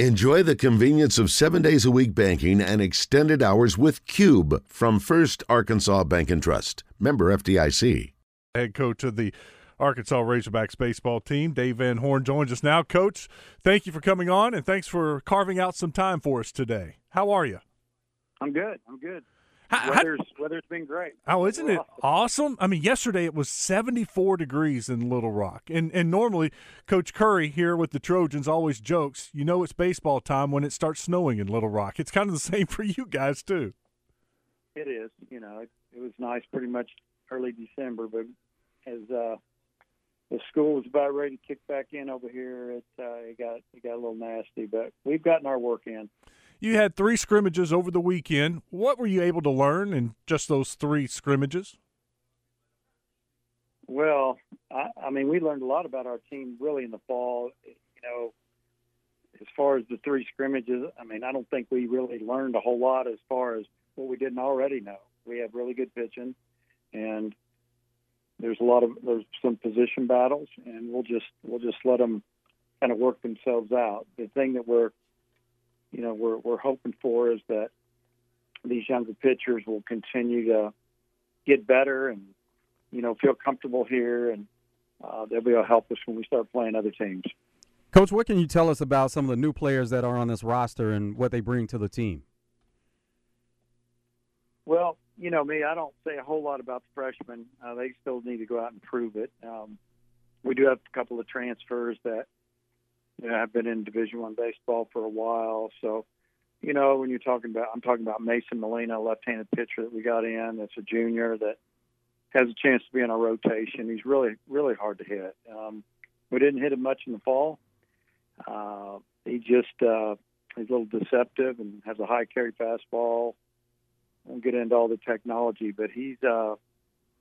Enjoy the convenience of seven days a week banking and extended hours with Cube from First Arkansas Bank and Trust. Member FDIC. Head coach of the Arkansas Razorbacks baseball team, Dave Van Horn, joins us now. Coach, thank you for coming on and thanks for carving out some time for us today. How are you? I'm good. I'm good. How, weather's weather's been great. Oh, isn't it awesome? I mean, yesterday it was 74 degrees in Little Rock, and and normally Coach Curry here with the Trojans always jokes, you know, it's baseball time when it starts snowing in Little Rock. It's kind of the same for you guys too. It is. You know, it, it was nice, pretty much early December, but as uh, the school was about ready to kick back in over here, it uh, it got it got a little nasty, but we've gotten our work in. You had three scrimmages over the weekend. What were you able to learn in just those three scrimmages? Well, I, I mean, we learned a lot about our team really in the fall. You know, as far as the three scrimmages, I mean, I don't think we really learned a whole lot as far as what we didn't already know. We have really good pitching, and there's a lot of there's some position battles, and we'll just we'll just let them kind of work themselves out. The thing that we're you know we're we're hoping for is that these younger pitchers will continue to get better and you know feel comfortable here, and uh, they'll be able to help us when we start playing other teams. Coach, what can you tell us about some of the new players that are on this roster and what they bring to the team? Well, you know me, I don't say a whole lot about the freshmen. Uh, they still need to go out and prove it. Um, we do have a couple of transfers that you know, have been in Division One baseball for a while. So, you know, when you're talking about, I'm talking about Mason Molina, left-handed pitcher that we got in. That's a junior that has a chance to be in our rotation. He's really, really hard to hit. Um, we didn't hit him much in the fall. Uh, he just uh, he's a little deceptive and has a high carry fastball. Won't get into all the technology, but he's uh,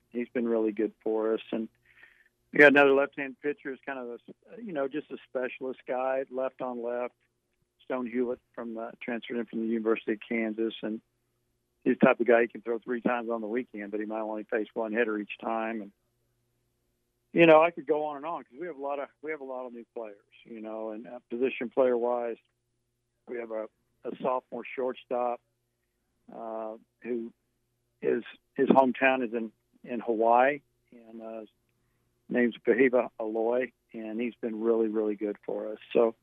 he's been really good for us. And got another left-hand pitcher who's kind of a, you know just a specialist guy, left on left. Stone Hewitt from uh, transferred in from the University of Kansas, and he's the type of guy he can throw three times on the weekend, but he might only face one hitter each time. And you know, I could go on and on because we have a lot of we have a lot of new players. You know, and uh, position player wise, we have a, a sophomore shortstop uh, who is his hometown is in in Hawaii, and uh, name's Wehiwa Aloy, and he's been really, really good for us. So,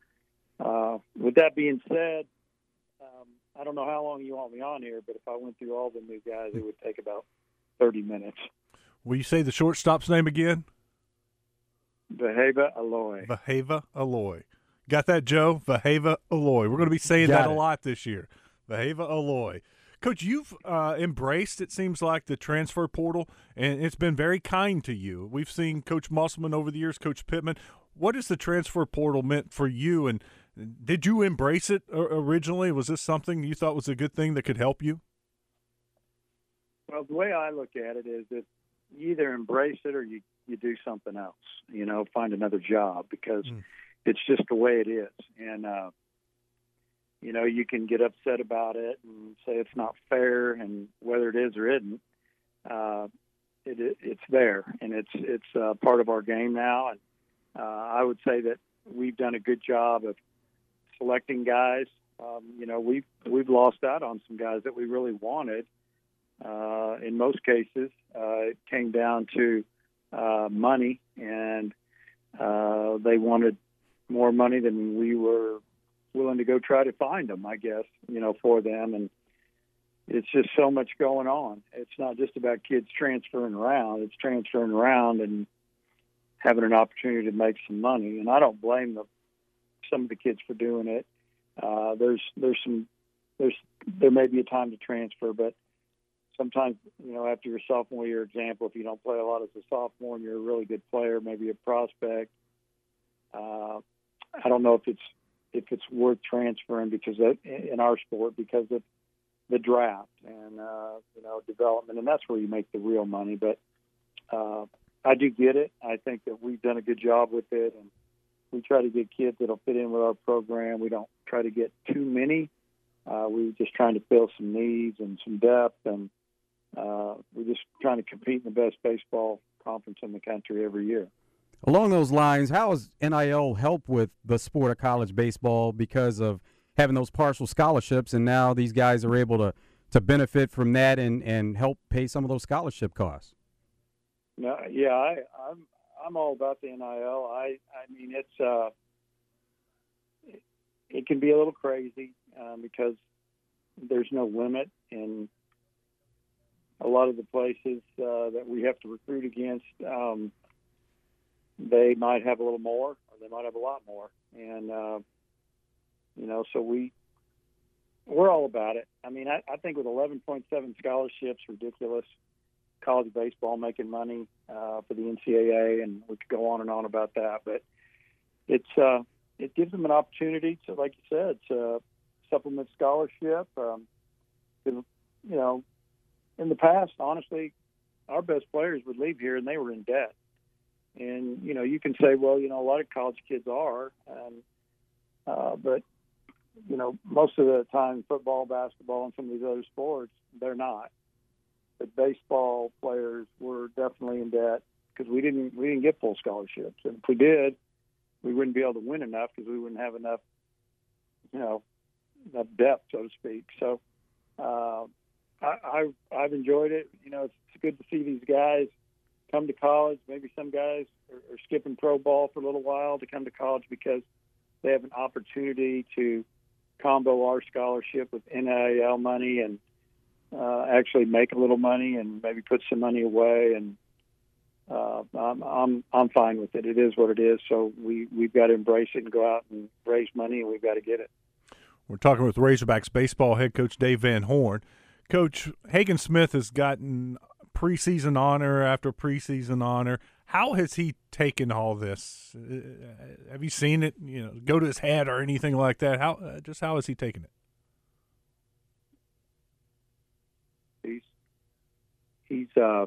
uh, with that being said, um, I don't know how long you want me on here, but if I went through all the new guys, it would take about 30 minutes. Will you say the shortstop's name again? Wehiwa Aloy. Wehiwa Aloy. Got that, Joe? Wehiwa Aloy. We're going to be saying Got that it. a lot this year. Wehiwa Aloy. Coach, you've uh, embraced, it seems like, the transfer portal, and it's been very kind to you. We've seen Coach Musselman over the years, Coach Pittman. What has the transfer portal meant for you, and did you embrace it originally? Was this something you thought was a good thing that could help you? Well, the way I look at it is that you either embrace it or you, you do something else, you know, find another job because Mm. it's just the way it is. And, uh, you know, you can get upset about it and say it's not fair, and whether it is or isn't, uh, it, it, it's there, and it's it's uh, part of our game now. And uh, I would say that we've done a good job of selecting guys. Um, you know, we've we've lost out on some guys that we really wanted. Uh, in most cases, uh, it came down to uh, money, and uh, they wanted more money than we were to go try to find them, I guess, you know, for them. And it's just so much going on. It's not just about kids transferring around, it's transferring around and having an opportunity to make some money. And I don't blame the, some of the kids for doing it. Uh, there's, there's some, there's, there may be a time to transfer, but sometimes, you know, after your sophomore year example, if you don't play a lot as a sophomore and you're a really good player, maybe a prospect, uh, I don't know if it's if it's worth transferring because of, in our sport because of the draft and uh, you know development, and that's where you make the real money. But uh, I do get it. I think that we've done a good job with it, and we try to get kids that'll fit in with our program. We don't try to get too many. Uh, we're just trying to fill some needs and some depth, and uh, we're just trying to compete in the best baseball conference in the country every year. Along those lines, how has NIL helped with the sport of college baseball because of having those partial scholarships, and now these guys are able to to benefit from that and and help pay some of those scholarship costs? No, yeah, I, I'm I'm all about the NIL. I I mean it's uh, it, can be a little crazy um, because there's no limit in a lot of the places uh, that we have to recruit against. Um, they might have a little more, or they might have a lot more, and uh, you know, so we we're all about it. I mean, I, I think with 11.7 scholarships, ridiculous. College baseball making money uh, for the NCAA, and we could go on and on about that. But it's uh, it gives them an opportunity to, like you said, to supplement scholarship. Um, you know, in the past, honestly, our best players would leave here and they were in debt. And you know, you can say, well, you know, a lot of college kids are, and uh, but you know, most of the time, football, basketball, and some of these other sports, they're not. But baseball players were definitely in debt because we didn't we didn't get full scholarships, and if we did, we wouldn't be able to win enough because we wouldn't have enough, you know, enough depth, so to speak. So, uh, I, I I've enjoyed it. You know, it's good to see these guys come to college. Maybe some guys are, are skipping pro ball for a little while to come to college because they have an opportunity to combo our scholarship with NIL money and uh, actually make a little money and maybe put some money away. And uh, I'm, I'm I'm fine with it. It is what it is. So we we've got to embrace it and go out and raise money, and we've got to get it. We're talking with Razorbacks baseball head coach Dave Van Horn. Coach Hagen Smith has gotten preseason honor after preseason honor. How has he taken all this? Uh, have you seen it? You know, go to his head or anything like that? How uh, just how has he taken it? He's he's uh,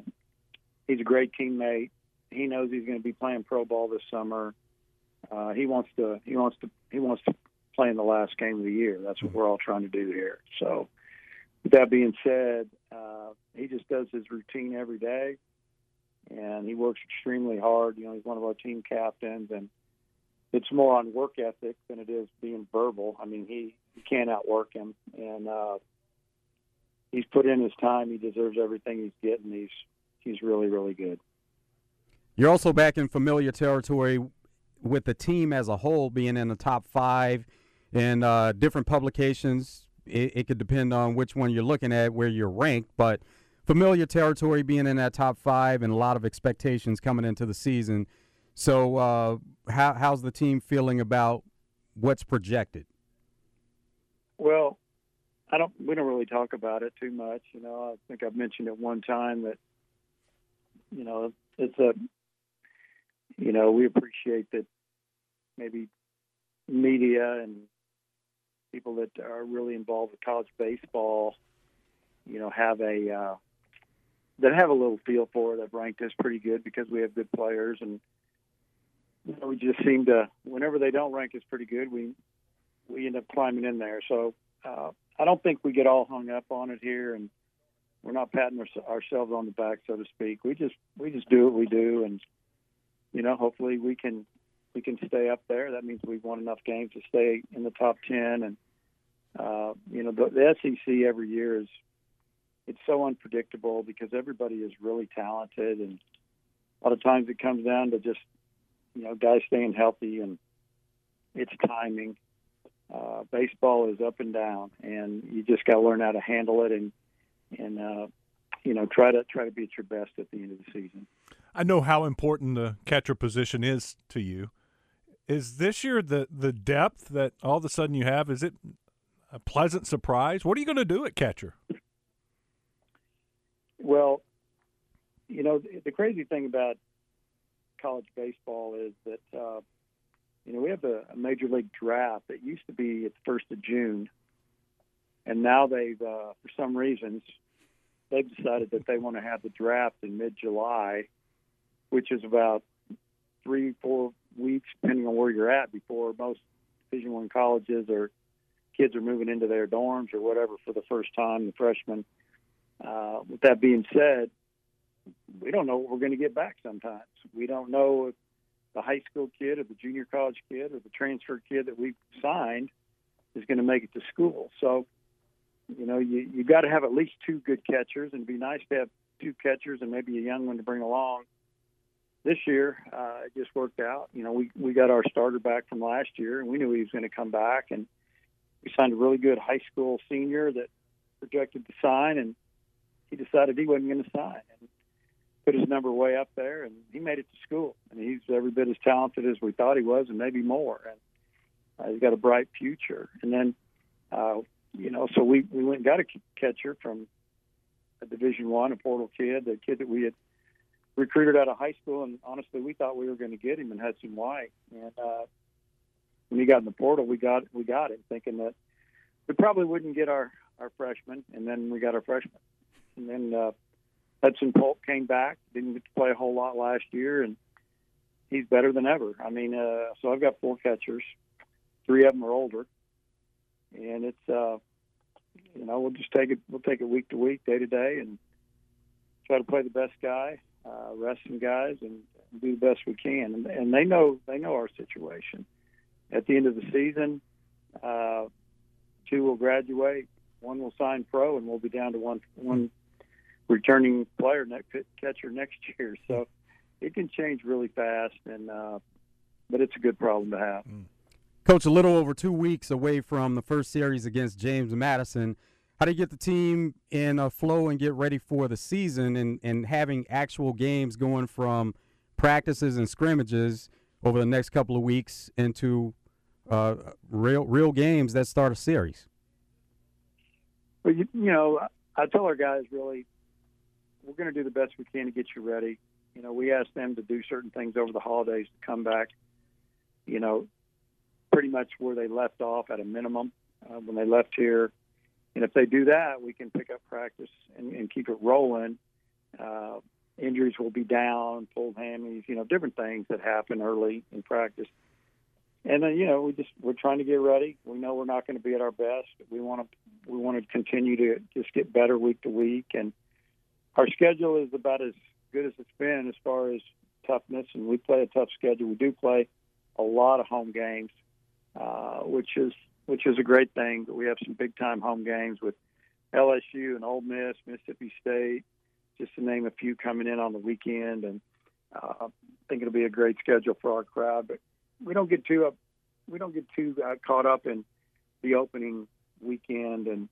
he's a great teammate. He knows he's going to be playing pro ball this summer. Uh, he wants to he wants to he wants to play in the last game of the year. That's what we're all trying to do here. So, with that being said, uh, he just does his routine every day and he works extremely hard. You know, he's one of our team captains, and it's more on work ethic than it is being verbal. I mean, he you can't outwork him, and uh, he's put in his time. He deserves everything he's getting. He's he's really really good. You're also back in familiar territory with the team as a whole being in the top five in uh, different publications. It, it could depend on which one you're looking at, where you're ranked, but familiar territory being in that top five and a lot of expectations coming into the season. So, uh, how, how's the team feeling about what's projected? Well, I don't. We don't really talk about it too much. You know, I think I've mentioned at one time that you know it's a you know we appreciate that maybe media and people that are really involved with college baseball, you know, have a uh, that have a little feel for it have ranked us pretty good because we have good players. And you know, we just seem to whenever they don't rank us pretty good we we end up climbing in there. So uh, I don't think we get all hung up on it here and we're not patting our, ourselves on the back so to speak. We just we just do what we do and you know hopefully we can we can stay up there that means we've won enough games to stay in the top 10 and uh, you know the, the SEC every year is it's so unpredictable because everybody is really talented, and a lot of times it comes down to just you know guys staying healthy and it's timing. Uh, baseball is up and down, and you just got to learn how to handle it and and uh, you know try to try to be at your best at the end of the season. I know how important the catcher position is to you. Is this year the the depth that all of a sudden you have? Is it a pleasant surprise? What are you going to do at catcher? Well, you know, the crazy thing about college baseball is that, uh, you know, we have a, a major league draft that used to be at the first of June, and now they've, uh, for some reasons, they've decided that they want to have the draft in mid-July, which is about three, four weeks, depending on where you're at, before most Division One colleges or kids are moving into their dorms or whatever for the first time, the freshmen uh, with that being said, we don't know what we're going to get back sometimes. We don't know if the high school kid or the junior college kid or the transfer kid that we signed is going to make it to school. So, you know, you you got to have at least two good catchers, and it'd be nice to have two catchers and maybe a young one to bring along. This year, uh, it just worked out. You know, we we got our starter back from last year, and we knew he was going to come back, and we signed a really good high school senior that projected to sign, and he decided he wasn't going to sign. And put his number way up there, and he made it to school. And he's every bit as talented as we thought he was, and maybe more. And uh, he's got a bright future. And then, uh, you know, so we we went and got a catcher from a Division One, a portal kid, a kid that we had recruited out of high school, and honestly, we thought we were going to get him in Hudson White. And uh, when he got in the portal, we got we got him, thinking that we probably wouldn't get our our freshman, and then we got our freshman, and then. Uh, Hudson Polk came back, didn't get to play a whole lot last year, and he's better than ever. I mean, uh, so I've got four catchers, three of them are older, and it's uh, you know we'll just take it we'll take it week to week, day to day, and try to play the best guy, uh, rest some guys, and do the best we can. And, and they know they know our situation. At the end of the season, uh, two will graduate, one will sign pro, and we'll be down to one one returning player next catcher next year. So it can change really fast, and uh, but it's a good problem to have. Mm. Coach, a little over two weeks away from the first series against James Madison. How do you get the team in a flow and get ready for the season and, and having actual games going from practices and scrimmages over the next couple of weeks into uh, real real games that start a series? Well, you, you know, I tell our guys really we're going to do the best we can to get you ready. You know, we asked them to do certain things over the holidays to come back, you know, pretty much where they left off at a minimum uh, when they left here. And if they do that, we can pick up practice and, and keep it rolling. Uh, injuries will be down, pulled hammies, you know, different things that happen early in practice. And then, you know, we just we're trying to get ready. We know we're not going to be at our best. We want to we want to continue to just get better week to week and our schedule is about as good as it's been as far as toughness, and we play a tough schedule. We do play a lot of home games, uh, which is which is a great thing. But we have some big time home games with LSU and Ole Miss, Mississippi State, just to name a few coming in on the weekend. And uh, I think it'll be a great schedule for our crowd. But we don't get too up, we don't get too uh, caught up in the opening weekend, and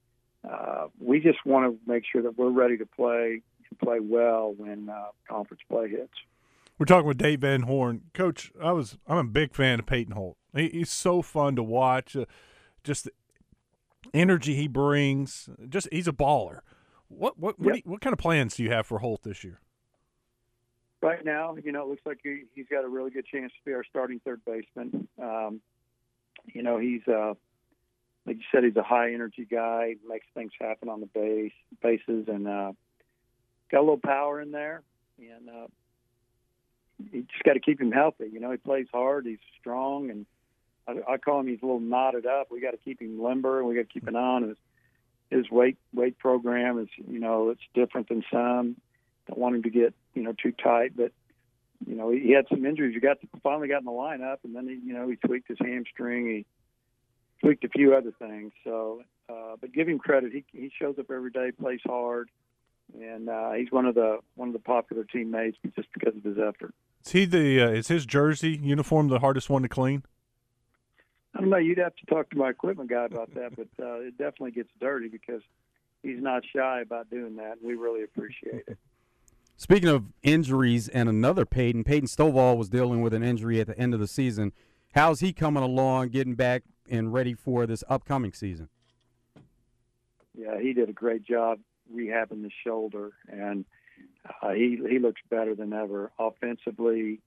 uh, we just want to make sure that we're ready to play and play well when uh, conference play hits. We're talking with Dave Van Horn, Coach. I was I'm a big fan of Peyton Holt. He, he's so fun to watch. Uh, just the energy he brings. Just he's a baller. What what what, yep. you, what, kind of plans do you have for Holt this year? Right now, you know, it looks like he, has got a really good chance to be our starting third baseman. Um, you know, he's uh, like you said, he's a high energy guy, makes things happen on the base bases, and uh, got a little power in there, and uh, you just got to keep him healthy. You know, he plays hard, he's strong, and I, I call him he's a little knotted up. We got to keep him limber, and we got to keep an eye on his his weight weight program. Is you know it's different than some. Don't want him to get you know too tight, but you know he had some injuries. You got to, finally got in the lineup, and then he you know he tweaked his hamstring. He tweaked a few other things. So, uh, but give him credit. He he shows up every day, plays hard and uh, he's one of the one of the popular teammates just because of his effort. Is he the uh, is his jersey uniform the hardest one to clean? I don't know. You'd have to talk to my equipment guy about that, but uh, it definitely gets dirty because he's not shy about doing that, and we really appreciate it. Speaking of injuries and another Peyton, Peyton Stovall was dealing with an injury at the end of the season. How's he coming along, getting back and ready for this upcoming season? Yeah, he did a great job rehabbing the shoulder, and uh, he he looks better than ever. Offensively,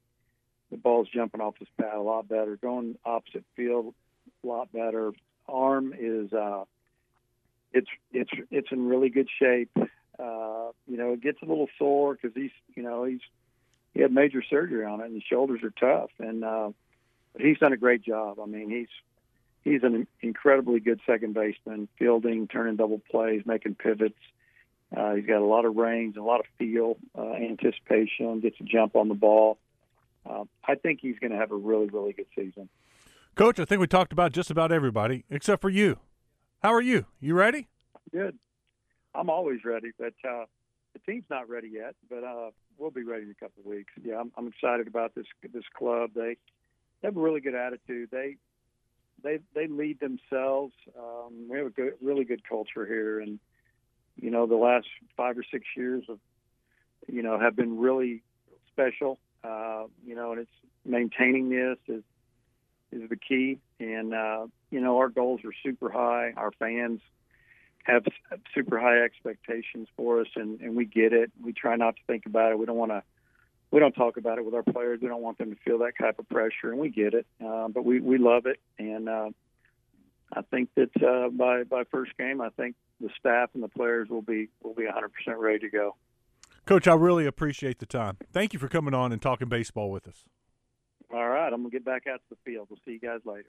the ball's jumping off his pad a lot better. Going opposite field, a lot better. Arm is uh, it's it's it's in really good shape. Uh, you know, it gets a little sore because he's you know he's he had major surgery on it, and the shoulders are tough. And uh, but he's done a great job. I mean, he's he's an incredibly good second baseman, fielding, turning double plays, making pivots. Uh, he's got a lot of range, a lot of feel, uh, anticipation, gets a jump on the ball. Uh, I think he's going to have a really, really good season. Coach, I think we talked about just about everybody except for you. How are you? You ready? Good. I'm always ready, but uh, the team's not ready yet. But uh, we'll be ready in a couple of weeks. Yeah, I'm, I'm excited about this this club. They they have a really good attitude. They they they lead themselves. Um, we have a good, really good culture here, and you know the last five or six years of you know have been really special. Uh, you know, and it's maintaining this is is the key. And uh, you know, our goals are super high. Our fans have super high expectations for us, and, and we get it. We try not to think about it. We don't want to. We don't talk about it with our players. We don't want them to feel that type of pressure, and we get it. Uh, but we, we love it, and uh, I think that uh, by by first game, I think the staff and the players will be will be 100% ready to go. Coach, I really appreciate the time. Thank you for coming on and talking baseball with us. All right, I'm gonna get back out to the field. We'll see you guys later.